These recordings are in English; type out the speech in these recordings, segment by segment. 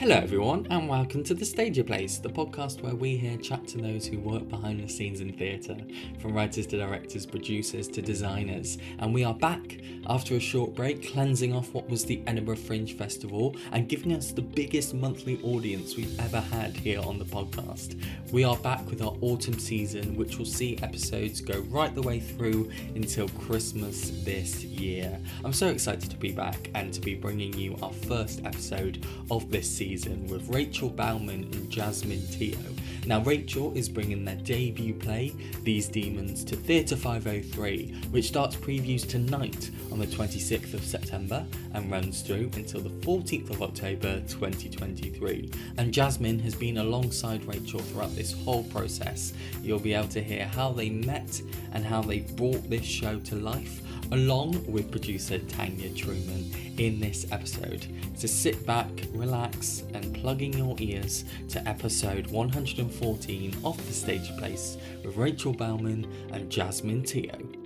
Hello, everyone, and welcome to The Stagey Place, the podcast where we here chat to those who work behind the scenes in theatre, from writers to directors, producers to designers. And we are back after a short break, cleansing off what was the Edinburgh Fringe Festival and giving us the biggest monthly audience we've ever had here on the podcast. We are back with our autumn season, which will see episodes go right the way through until Christmas this year. I'm so excited to be back and to be bringing you our first episode of this season season with Rachel Bellman and Jasmine Teo. Now, Rachel is bringing their debut play, These Demons, to Theatre 503, which starts previews tonight on the 26th of September and runs through until the 14th of October 2023. And Jasmine has been alongside Rachel throughout this whole process. You'll be able to hear how they met and how they brought this show to life along with producer Tanya Truman in this episode. So sit back, relax, and plug in your ears to episode 114 of The Stagey Place with Rachel Bellman and Jasmine Teo.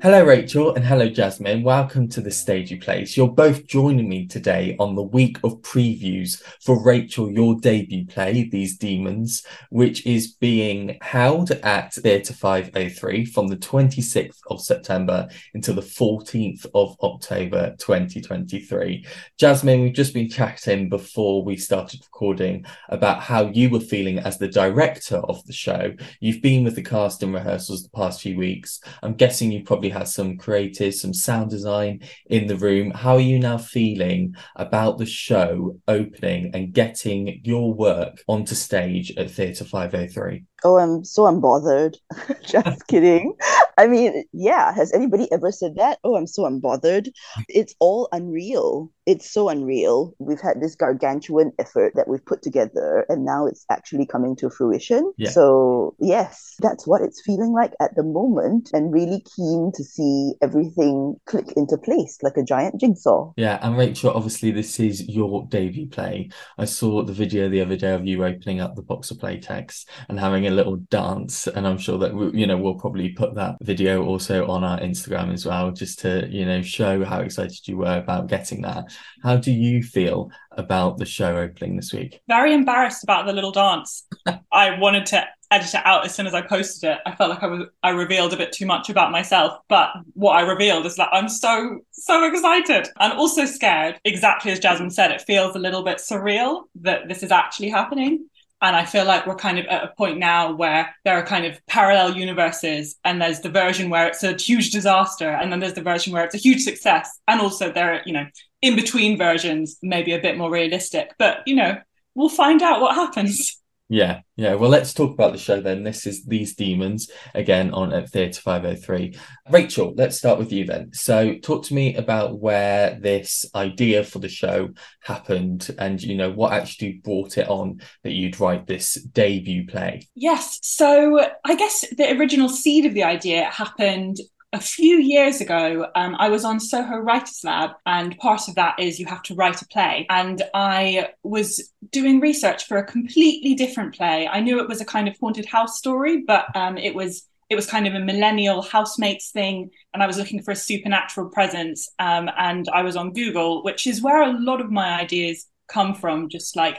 Hello, Rachel, and hello, Jasmine. Welcome to the Stagey Place. You're both joining me today on the week of previews for Rachel, your debut play, These Demons, which is being held at Theatre 503 from the 26th of September until the 14th of October 2023. Jasmine, we've just been chatting before we started recording about how you were feeling as the director of the show. You've been with the cast in rehearsals the past few weeks. I'm guessing you probably has some creative, some sound design in the room. How are you now feeling about the show opening and getting your work onto stage at Theatre 503? Oh, I'm so unbothered. Just kidding. I mean, yeah, has anybody ever said that? Oh, I'm so unbothered. It's all unreal. It's so unreal. We've had this gargantuan effort that we've put together, and now it's actually coming to fruition. Yeah. So, yes, that's what it's feeling like at the moment, and really keen to see everything click into place like a giant jigsaw. Yeah, and Rachel, obviously, this is your debut play. I saw the video the other day of you opening up the box of play text and having a little dance, and I'm sure that we, you know we'll probably put that video also on our Instagram as well, just to you know show how excited you were about getting that. How do you feel about the show opening this week? Very embarrassed about the little dance. I wanted to edit it out as soon as I posted it. I felt like I was I revealed a bit too much about myself, but what I revealed is that I'm so so excited and also scared. Exactly as Jasmine said, it feels a little bit surreal that this is actually happening. And I feel like we're kind of at a point now where there are kind of parallel universes, and there's the version where it's a huge disaster, and then there's the version where it's a huge success. And also, there are, you know, in between versions, maybe a bit more realistic. But, you know, we'll find out what happens. Yeah, yeah. Well, let's talk about the show then. This is These Demons again on at Theatre 503. Rachel, let's start with you then. So, talk to me about where this idea for the show happened and, you know, what actually brought it on that you'd write this debut play. Yes. So, I guess the original seed of the idea happened a few years ago, um, I was on Soho Writers Lab, and part of that is you have to write a play. And I was doing research for a completely different play. I knew it was a kind of haunted house story, but um, it was it was kind of a millennial housemates thing, and I was looking for a supernatural presence. Um, and I was on Google, which is where a lot of my ideas come from, just like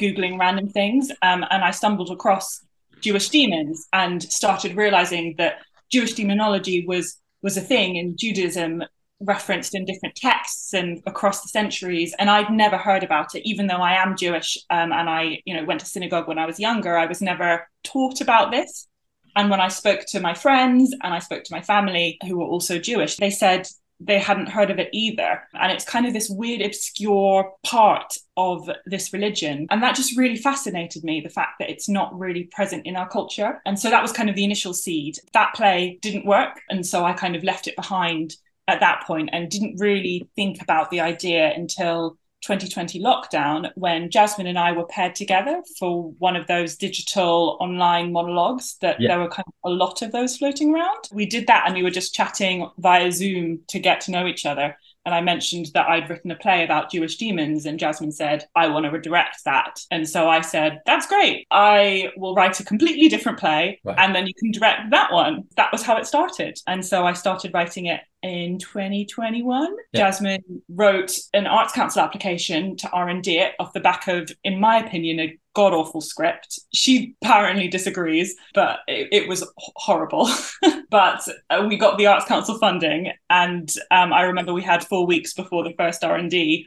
googling random things. Um, and I stumbled across Jewish demons and started realizing that Jewish demonology was was a thing in Judaism referenced in different texts and across the centuries and i'd never heard about it. Even though i am jewish um, and i you know went to synagogue when i was younger i was never taught about this. And when i spoke to my friends and i spoke to my family who were also jewish they said they hadn't heard of it either. And it's kind of this weird, obscure part of this religion. And that just really fascinated me the fact that it's not really present in our culture. And so that was kind of the initial seed. That play didn't work. And so I kind of left it behind at that point and didn't really think about the idea until 2020 lockdown when Jasmine and I were paired together for one of those digital online monologues that yeah. there were kind of a lot of those floating around. We did that and we were just chatting via Zoom to get to know each other. And I mentioned that I'd written a play about Jewish demons, and Jasmine said, I want to redirect that. And so I said, That's great. I will write a completely different play, right. and then you can direct that one. That was how it started. And so I started writing it in 2021. Jasmine wrote an Arts Council application to R&D it off the back of, in my opinion, a god awful script. She apparently disagrees, but it, it was horrible. but uh, we got the Arts Council funding, and um, I remember we had four weeks before the first R&D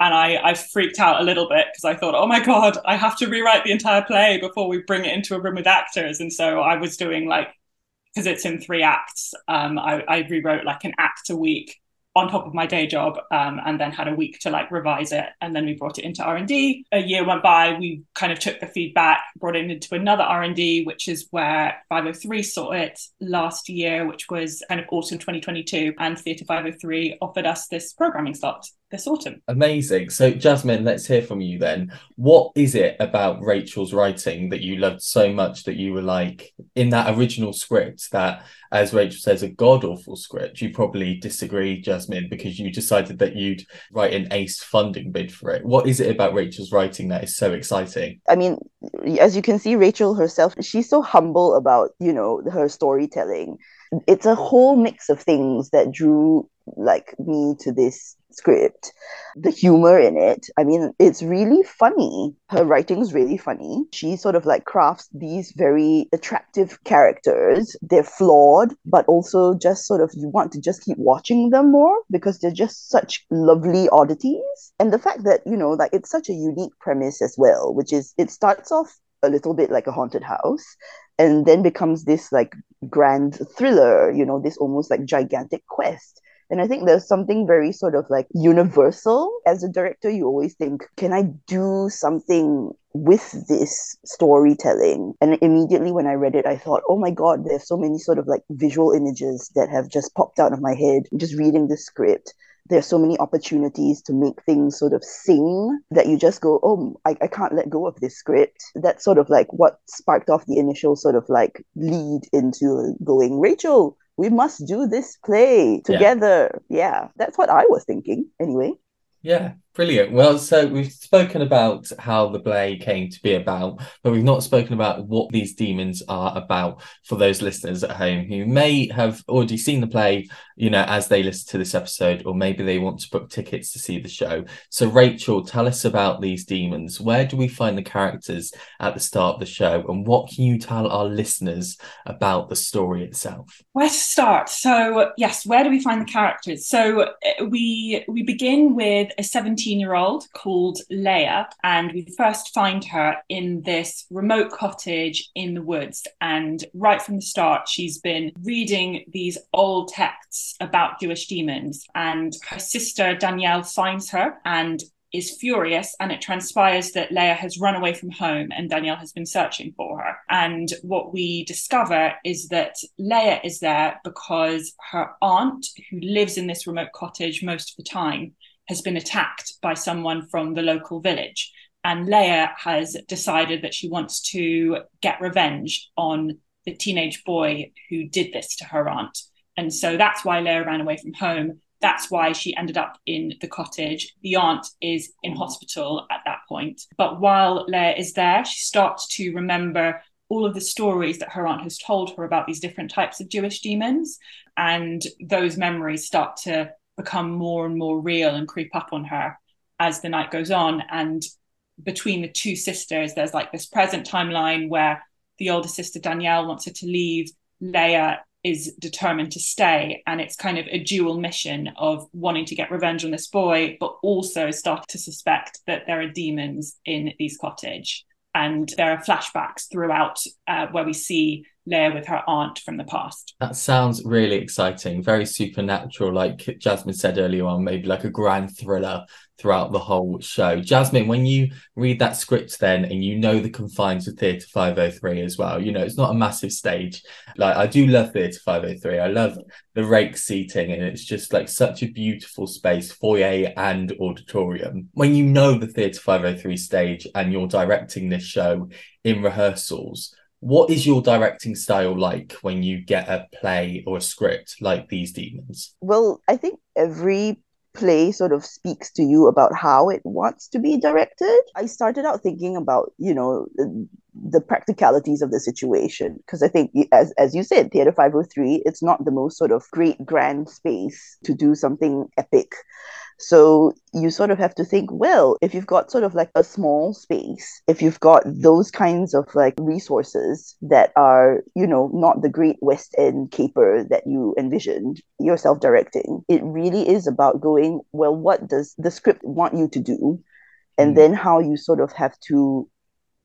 and I, I freaked out a little bit because I thought, oh my god, I have to rewrite the entire play before we bring it into a room with actors. And so I was doing like because it's in three acts. Um, I, I rewrote like an act a week on top of my day job um, and then had a week to like revise it. And then we brought it into r&d a year went by we kind of took the feedback brought it into another r&d which is where 503 saw it last year which was kind of autumn 2022 and theatre 503 offered us this programming slot this autumn. Amazing. So, Jasmine, let's hear from you then. What is it about Rachel's writing that you loved so much that you were like in that original script that, as Rachel says, a god awful script? You probably disagree, Jasmine, because you decided that you'd write an ace funding bid for it. What is it about Rachel's writing that is so exciting? I mean, as you can see, Rachel herself, she's so humble about, you know, her storytelling. It's a whole mix of things that drew like me to this script. The humor in it, I mean, it's really funny. Her writing's really funny. She sort of like crafts these very attractive characters. They're flawed, but also just sort of you want to just keep watching them more because they're just such lovely oddities. And the fact that, you know, like it's such a unique premise as well, which is it starts off a little bit like a haunted house and then becomes this like grand thriller, you know, this almost like gigantic quest and I think there's something very sort of like universal. As a director, you always think, can I do something with this storytelling? And immediately when I read it, I thought, oh my God, there's so many sort of like visual images that have just popped out of my head just reading the script there's so many opportunities to make things sort of sing that you just go, oh, I, I can't let go of this script. That's sort of like what sparked off the initial sort of like lead into going, Rachel, we must do this play together. Yeah. yeah, that's what I was thinking anyway. Yeah, brilliant. Well, so we've spoken about how the play came to be about, but we've not spoken about what these demons are about for those listeners at home who may have already seen the play, you know, as they listen to this episode, or maybe they want to book tickets to see the show. So, Rachel, tell us about these demons. Where do we find the characters at the start of the show, and what can you tell our listeners about the story itself? Where to start? So, yes, where do we find the characters? So, uh, we we begin with a 17 year old called Leia, and we first find her in this remote cottage in the woods. And right from the start, she's been reading these old texts about Jewish demons. And her sister Danielle finds her and is furious and it transpires that Leia has run away from home and Danielle has been searching for her. And what we discover is that Leia is there because her aunt, who lives in this remote cottage most of the time, has been attacked by someone from the local village. And Leia has decided that she wants to get revenge on the teenage boy who did this to her aunt. And so that's why Leia ran away from home. That's why she ended up in the cottage. The aunt is in hospital at that point. But while Leia is there, she starts to remember all of the stories that her aunt has told her about these different types of Jewish demons. And those memories start to become more and more real and creep up on her as the night goes on. And between the two sisters, there's like this present timeline where the older sister Danielle wants her to leave. Leia is determined to stay. And it's kind of a dual mission of wanting to get revenge on this boy, but also start to suspect that there are demons in these cottage. And there are flashbacks throughout uh, where we see Leia with her aunt from the past. That sounds really exciting, very supernatural, like Jasmine said earlier on, maybe like a grand thriller throughout the whole show. Jasmine, when you read that script then and you know the confines of Theatre 503 as well, you know, it's not a massive stage. Like I do love Theatre 503. I love the rake seating and it's just like such a beautiful space, foyer and auditorium. When you know the Theatre 503 stage and you're directing this show in rehearsals, what is your directing style like when you get a play or a script like these demons well i think every play sort of speaks to you about how it wants to be directed. I started out thinking about, you know, the, practicalities of the situation because I think, as as you said, Theatre 503, it's not the most sort of great grand space to do something epic. So you sort of have to think, well, if you've got sort of like a small space, if you've got those kinds of like resources that are, you know, not the great West End caper that you envisioned, yourself directing, it really is about going, well, what does the script want you to do? And mm. then how you sort of have to,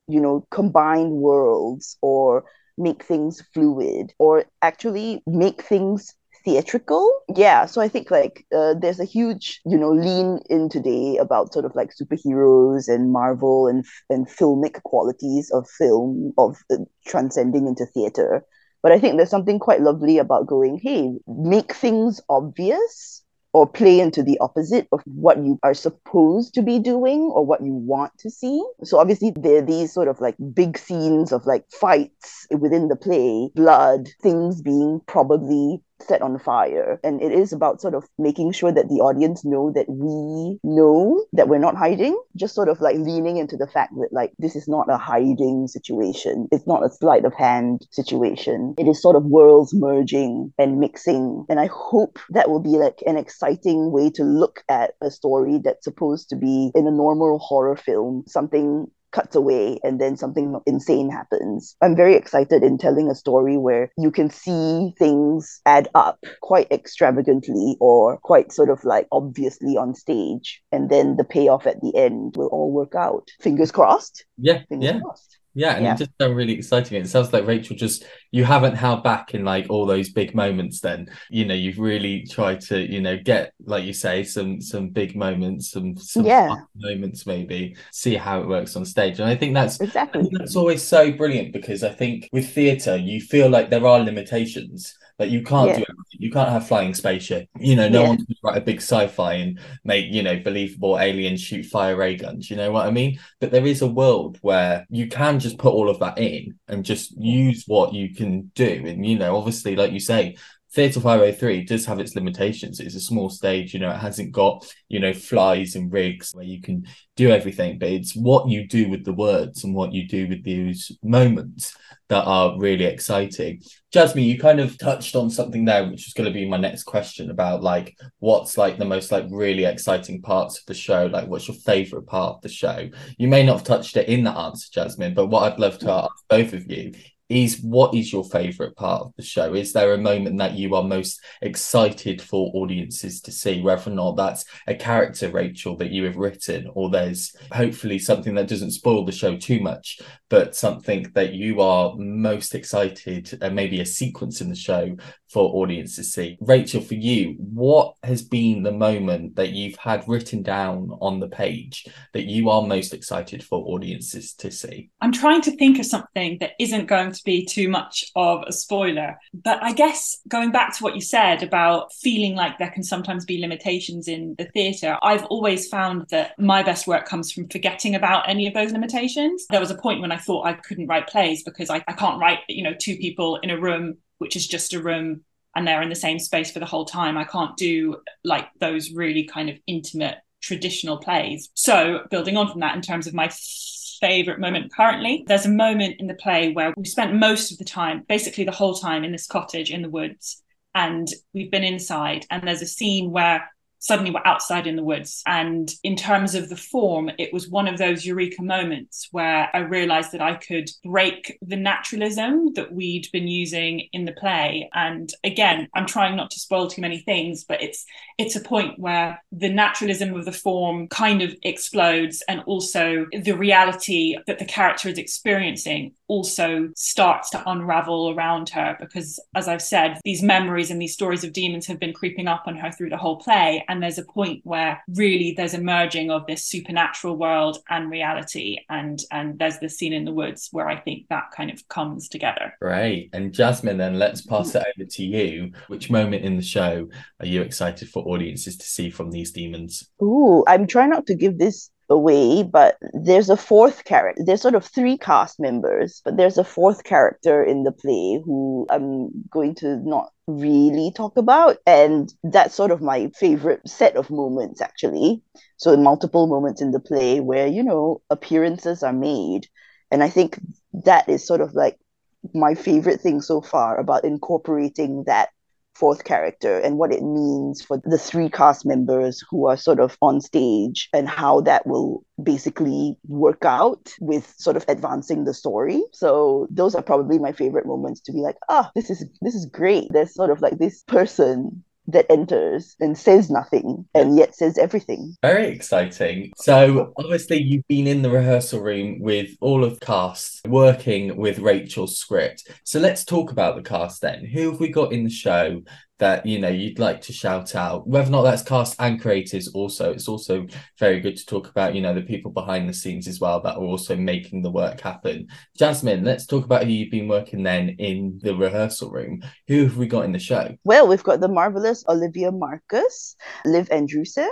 you know, combine worlds or make things fluid or actually make things theatrical. Yeah, so I think like uh, there's a huge, you know, lean in today about sort of like superheroes and Marvel and and filmic qualities of film of uh, transcending into theater. But I think there's something quite lovely about going, hey, make things obvious or play into the opposite of what you are supposed to be doing or what you want to see. So obviously there are these sort of like big scenes of like fights within the play, blood, things being probably set on fire. And it is about sort of making sure that the audience know that we know that we're not hiding, just sort of like leaning into the fact that like this is not a hiding situation. It's not a sleight of hand situation. It is sort of worlds merging and mixing. And I hope that will be like an exciting way to look at a story that's supposed to be in a normal horror film, something cuts away and then something insane happens. I'm very excited in telling a story where you can see things add up quite extravagantly or quite sort of like obviously on stage. And then the payoff at the end will all work out. Fingers crossed. Yeah. Fingers yeah. Crossed. Yeah, and yeah. it just sounds really exciting. It sounds like Rachel just you haven't held back in like all those big moments. Then you know you've really tried to you know get like you say some some big moments, some some yeah. moments maybe see how it works on stage. And I think that's exactly think that's always so brilliant because I think with theatre you feel like there are limitations like you can't yeah. do everything. You can't have flying spaceship. You know, no yeah. one can write a big sci-fi and make you know believable aliens shoot fire ray guns. You know what I mean? But there is a world where you can just put all of that in and just use what you can do. And you know, obviously, like you say, Theatre 503 does have its limitations. It's a small stage, you know, it hasn't got, you know, flies and rigs where you can do everything, but it's what you do with the words and what you do with those moments that are really exciting. Jasmine, you kind of touched on something there, which is going to be my next question about like what's like the most like really exciting parts of the show, like what's your favorite part of the show? You may not have touched it in that answer, Jasmine, but what I'd love to ask both of you is what is your favorite part of the show? Is there a moment that you are most excited for audiences to see whether or not that's a character rachel that you have written or there's hopefully something that doesn't spoil the show too much but something that you are most excited and maybe a sequence in the show for audience to see? Rachel for you what has been the moment that you've had written down on the page that you are most excited for audiences to see? I'm trying to think of something that isn't going to be too much of a spoiler. But I guess going back to what you said about feeling like there can sometimes be limitations in the theatre, I've always found that my best work comes from forgetting about any of those limitations. There was a point when I thought I couldn't write plays because I, I can't write, you know, two people in a room, which is just a room and they're in the same space for the whole time. I can't do like those really kind of intimate traditional plays. So, building on from that, in terms of my favorite moment currently. There's a moment in the play where we spent most of the time, basically the whole time, in this cottage in the woods. And we've been inside, and there's a scene where suddenly we're outside in the woods. And in terms of the form, it was one of those eureka moments where I realized that I could break the naturalism that we'd been using in the play. And again, I'm trying not to spoil too many things, but it's it's a point where the naturalism of the form kind of explodes and also the reality that the character is experiencing also starts to unravel around her because as I've said, these memories and these stories of demons have been creeping up on her through the whole play and there's a point where really there's a merging of this supernatural world and reality and and there's the scene in the woods where i think that kind of comes together. Great. And jasmine then let's pass mm. it over to you. Which moment in the show are you excited for audiences to see from these demons? Ooh, i'm trying not to give this away, but there's a fourth character. There's sort of three cast members, but there's a fourth character in the play who I'm going to not really talk about. And that's sort of my favorite set of moments, actually. So, multiple moments in the play where, you know, appearances are made. And I think that is sort of like my favorite thing so far about incorporating that fourth character and what it means for the three cast members who are sort of on stage and how that will basically work out with sort of advancing the story. So those are probably my favorite moments to be like, ah, this is this is great. There's sort of like this person that enters and says nothing and yet says everything. Very exciting. So obviously you've been in the rehearsal room with all of cast working with Rachel's script. So let's talk about the cast then. Who have we got in the show that you know you'd like to shout out. Whether or not that's cast and creators also it's also very good to talk about you know the people behind the scenes as well that are also making the work happen. Jasmine let's talk about who you've been working then in the rehearsal room. Who have we got in the show? Well we've got the marvelous olivia marcus liv andrewson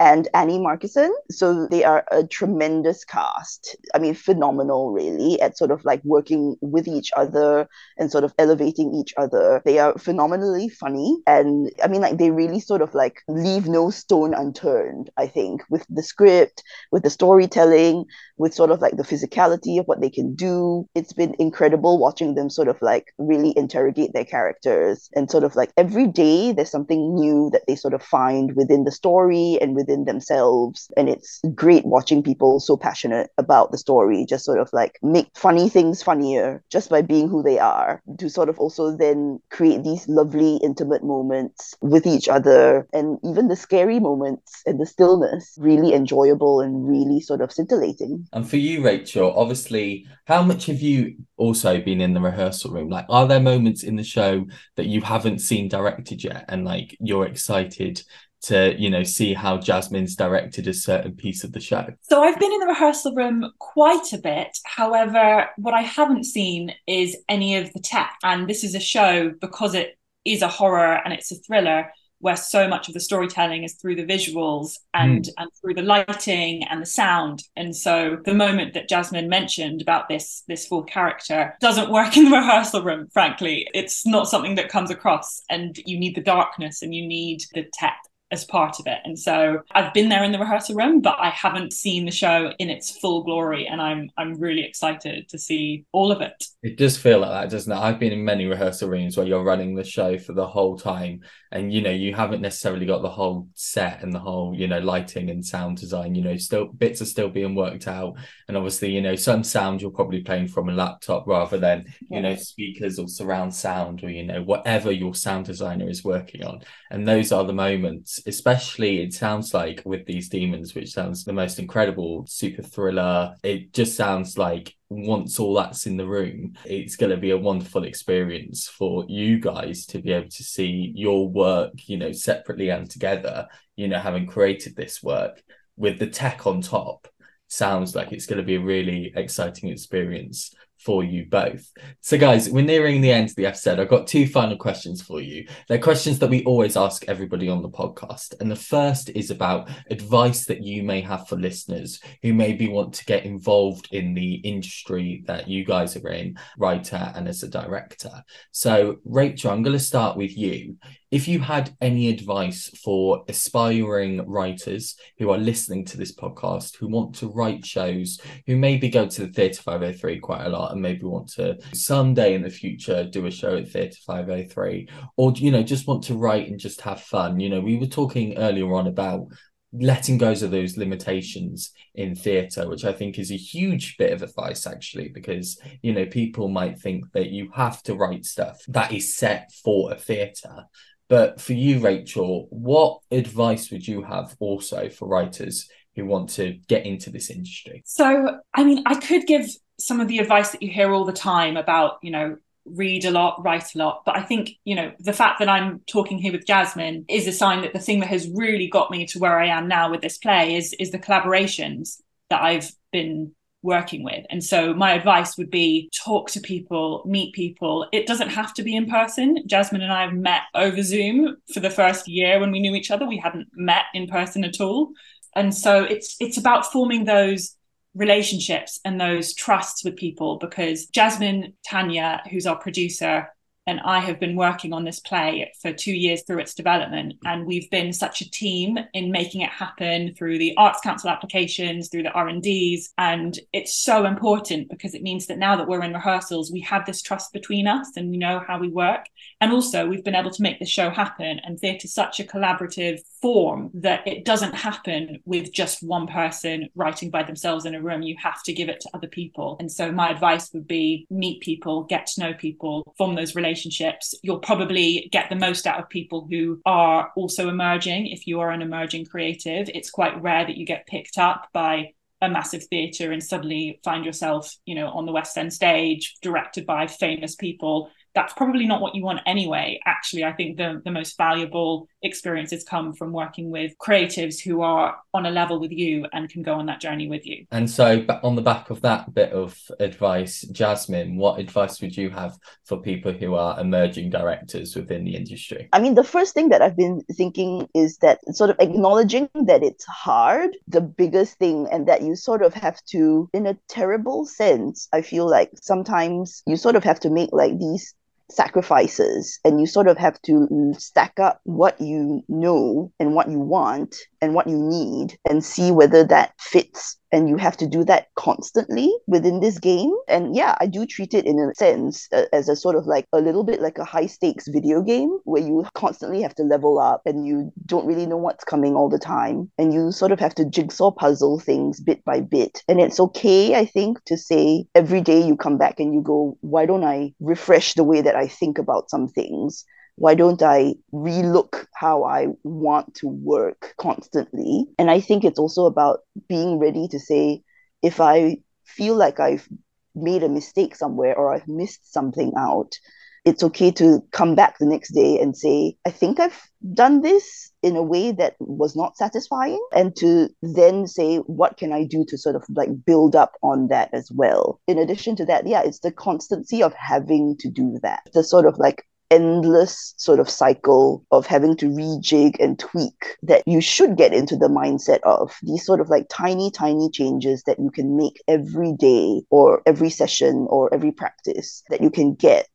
and Annie Markison. So they are a tremendous cast. I mean, phenomenal, really, at sort of like working with each other and sort of elevating each other. They are phenomenally funny. And I mean, like, they really sort of like leave no stone unturned, I think, with the script, with the storytelling, with sort of like the physicality of what they can do. It's been incredible watching them sort of like really interrogate their characters and sort of like every day there's something new that they sort of find within the story and within themselves. And it's great watching people so passionate about the story, just sort of like make funny things funnier just by being who they are, to sort of also then create these lovely, intimate moments with each other and even the scary moments and the stillness really enjoyable and really sort of scintillating. And for you, Rachel, obviously, how much have you also been in the rehearsal room? Like, are there moments in the show that you haven't seen directed yet and like you're excited to you know see how jasmine's directed a certain piece of the show. So i've been in the rehearsal room quite a bit. However what i haven't seen is any of the tech. And this is a show because it is a horror and it's a thriller where so much of the storytelling is through the visuals and mm. and through the lighting and the sound. And so the moment that jasmine mentioned about this this full character doesn't work in the rehearsal room frankly. It's not something that comes across and you need the darkness and you need the tech as part of it. And so I've been there in the rehearsal room, but I haven't seen the show in its full glory. And I'm I'm really excited to see all of it. It does feel like that, doesn't it? I've been in many rehearsal rooms where you're running the show for the whole time and you know, you haven't necessarily got the whole set and the whole, you know, lighting and sound design, you know, still bits are still being worked out. And obviously, you know, some sound you're probably playing from a laptop rather than, yeah. you know, speakers or surround sound or, you know, whatever your sound designer is working on. And those are the moments especially it sounds like with these demons, which sounds the most incredible super thriller. It just sounds like once all that's in the room, it's going to be a wonderful experience for you guys to be able to see your work, you know, separately and together, you know, having created this work with the tech on top. Sounds like it's going to be a really exciting experience for you both. So, guys, we're nearing the end of the episode. I've got two final questions for you. They're questions that we always ask everybody on the podcast. And the first is about advice that you may have for listeners who maybe want to get involved in the industry that you guys are in, writer and as a director. So, Rachel, I'm going to start with you if you had any advice for aspiring writers who are listening to this podcast, who want to write shows, who maybe go to the Theatre 503 quite a lot and maybe want to someday in the future do a show at Theatre 503, or, you know, just want to write and just have fun. You know, we were talking earlier on about letting go of those limitations in theatre, which I think is a huge bit of advice actually, because you know people might think that you have to write stuff that is set for a theatre, but for you, Rachel, what advice would you have also for writers who want to get into this industry? So, I mean, I could give some of the advice that you hear all the time about, you know, read a lot, write a lot. But I think, you know, the fact that I'm talking here with Jasmine is a sign that the thing that has really got me to where I am now with this play is is the collaborations that I've been working with. And so my advice would be talk to people, meet people. It doesn't have to be in person. Jasmine and I have met over Zoom for the first year when we knew each other. We hadn't met in person at all. And so it's it's about forming those relationships and those trusts with people because Jasmine Tanya, who's our producer, and I have been working on this play for two years through its development. And we've been such a team in making it happen through the Arts Council applications, through the R&Ds. And it's so important because it means that now that we're in rehearsals, we have this trust between us and we know how we work. And also we've been able to make the show happen. And theatre is such a collaborative form that it doesn't happen with just one person writing by themselves in a room. You have to give it to other people. And so my advice would be meet people, get to know people, form those relationships. You'll probably get the most out of people who are also emerging. If you are an emerging creative, it's quite rare that you get picked up by a massive theatre and suddenly find yourself, you know, on the West End stage, directed by famous people that's probably not what you want anyway. Actually, I think the, the most valuable experiences come from working with creatives who are on a level with you and can go on that journey with you. And so, on the back of that bit of advice, Jasmine, what advice would you have for people who are emerging directors within the industry? I mean, the first thing that I've been thinking is that sort of acknowledging that it's hard, the biggest thing, and that you sort of have to, in a terrible sense, I feel like sometimes you sort of have to make like these sacrifices and you sort of have to stack up what you know and what you want and what you need and see whether that fits and you have to do that constantly within this game. And yeah i do treat it in a sense uh, as a sort of like a little bit like a high stakes video game where you constantly have to level up and you don't really know what's coming all the time. And you sort of have to jigsaw puzzle things bit by bit. And it's okay i think to say every day you come back and you go why don't i refresh the way that i think about some things why don't I relook how I want to work constantly? And I think it's also about being ready to say, if I feel like I've made a mistake somewhere or I've missed something out, it's okay to come back the next day and say, I think I've done this in a way that was not satisfying. And to then say, what can I do to sort of like build up on that as well? In addition to that, yeah, it's the constancy of having to do that. The sort of like endless sort of cycle of having to rejig and tweak that you should get into the mindset of. These sort of like tiny tiny changes that you can make every day or every session or every practice that you can get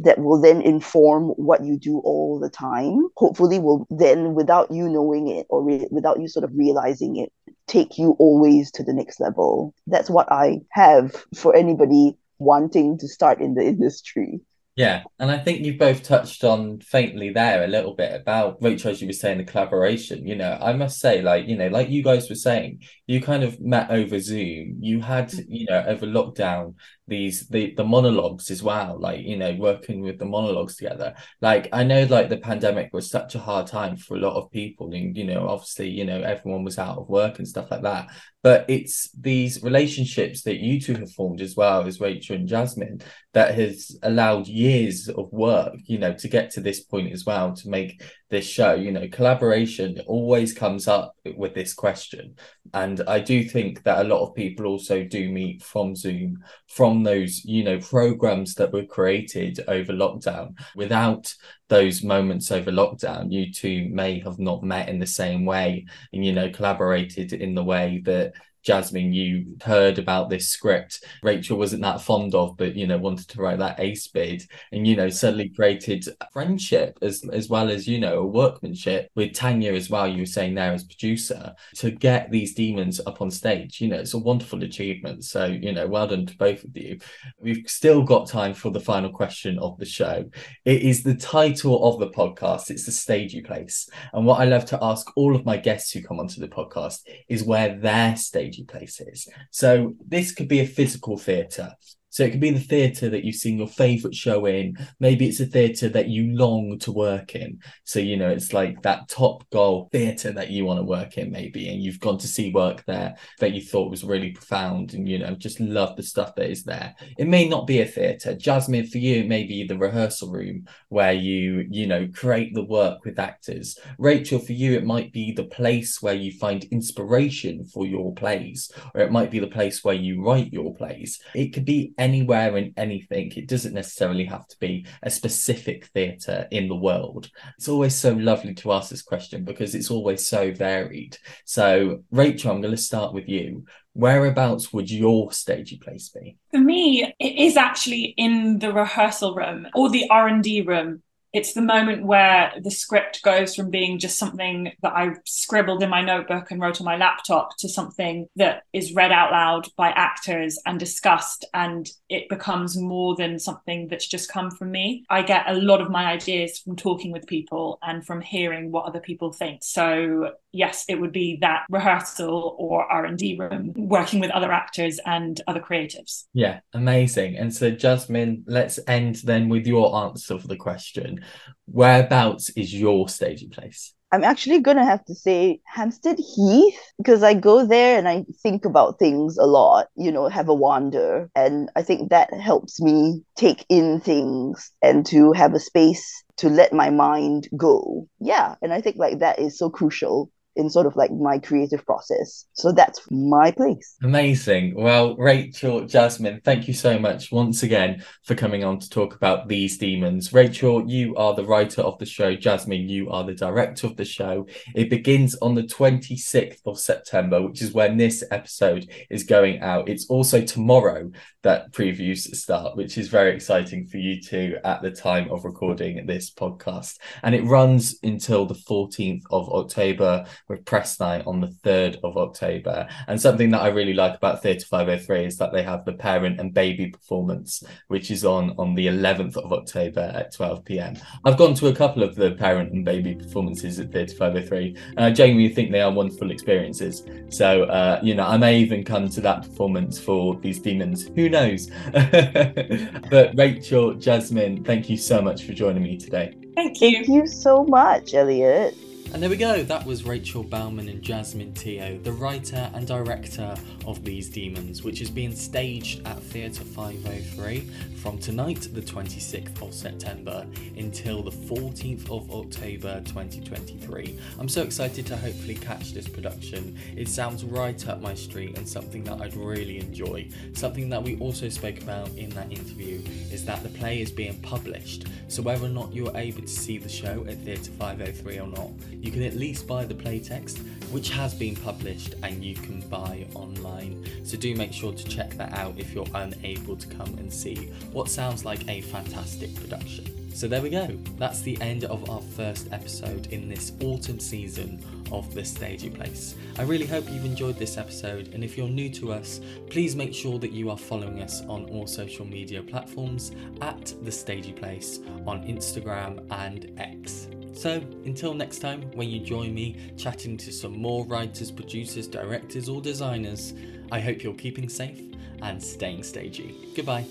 that will then inform what you do all the time hopefully will then without you knowing it or re- without you sort of realizing it take you always to the next level. That's what i have for anybody wanting to start in the industry yeah, and I think you've both touched on faintly there a little bit about Rachel, as you were saying, the collaboration. You know, I must say, like, you know, like you guys were saying, you kind of met over Zoom. You had, mm. you know, over lockdown, these the the monologues as well like you know working with the monologues together. Like i know like the pandemic was such a hard time for a lot of people and you know obviously you know everyone was out of work and stuff like that. But it's these relationships that you two have formed as well as Rachel and Jasmine that has allowed years of work, you know, to get to this point as well to make this show. You know, collaboration always comes up with this question. And I do think that a lot of people also do meet from Zoom, from those, you know, programs that were created over lockdown. Without those moments over lockdown, you two may have not met in the same way and, you know, collaborated in the way that Jasmine, you heard about this script Rachel wasn't that fond of, but you know, wanted to write that ace bid and you know, suddenly created friendship as as well as, you know, a workmanship with Tanya as well, you were saying there as producer, to get these demons up on stage. You know, it's a wonderful achievement. So, you know, well done to both of you. We've still got time for the final question of the show. It is the title of the podcast, it's the stagey place. And what I love to ask all of my guests who come onto the podcast is where their stage places. So this could be a physical theatre. So it could be the theatre that you've seen your favourite show in. Maybe it's a theatre that you long to work in. So, you know, it's like that top goal theatre that you want to work in, maybe, and you've gone to see work there that you thought was really profound and, you know, just love the stuff that is there. It may not be a theatre. Jasmine, for you, it may be the rehearsal room where you, you know, create the work with actors. Rachel, for you, it might be the place where you find inspiration for your plays, or it might be the place where you write your plays. It could be anywhere in anything. It doesn't necessarily have to be a specific theatre in the world. It's always so lovely to ask this question because it's always so varied. So, Rachel, I'm going to start with you whereabouts would your stagey place be for me it is actually in the rehearsal room or the r&d room it's the moment where the script goes from being just something that I scribbled in my notebook and wrote on my laptop to something that is read out loud by actors and discussed, and it becomes more than something that's just come from me. I get a lot of my ideas from talking with people and from hearing what other people think. So yes, it would be that rehearsal or R and D room, working with other actors and other creatives. Yeah, amazing. And so, Jasmine, let's end then with your answer for the question: Whereabouts is your staging place? I'm actually gonna have to say Hampstead Heath because I go there and I think about things a lot, you know, have a wander. And I think that helps me take in things and to have a space to let my mind go. Yeah. And I think like that is so crucial in sort of like my creative process. So that's my place. Amazing. Well, Rachel, Jasmine, thank you so much once again for coming on to talk about these demons. Rachel, you are the writer of the show. Jasmine, you are the director of the show. It begins on the 26th of September, which is when this episode is going out. It's also tomorrow that previews start, which is very exciting for you two at the time of recording this podcast. And it runs until the 14th of October with press night on the 3rd of October. And something that I really like about Theatre 503 is that they have the parent and baby performance, which is on on the 11th of October at 12 p.m. I've gone to a couple of the parent and baby performances at Theatre 503, and I genuinely think they are wonderful experiences. So, uh, you know, I may even come to that performance for these demons. Who knows? but Rachel, Jasmine, thank you so much for joining me today. Thank you. Thank you so much, Eliott. And there we go, that was Rachel Bellman and Jasmine Teo, the writer and director of These Demons, which is being staged at Theatre 503 from tonight, the 26th of September, until the 14th of October 2023. I'm so excited to hopefully catch this production. It sounds right up my street and something that I'd really enjoy. Something that we also spoke about in that interview is that the play is being published, so whether or not you're able to see the show at Theatre 503 or not, you can at least buy the playtext, which has been published and you can buy online. So do make sure to check that out if you're unable to come and see what sounds like a fantastic production. So there we go. That's the end of our first episode in this autumn season of The Stagey Place. I really hope you've enjoyed this episode, and if you're new to us, please make sure that you are following us on all social media platforms at The Stagey Place on Instagram and X. So, until next time, when you join me chatting to some more writers, producers, directors, or designers, I hope you're keeping safe and staying stagey. Goodbye.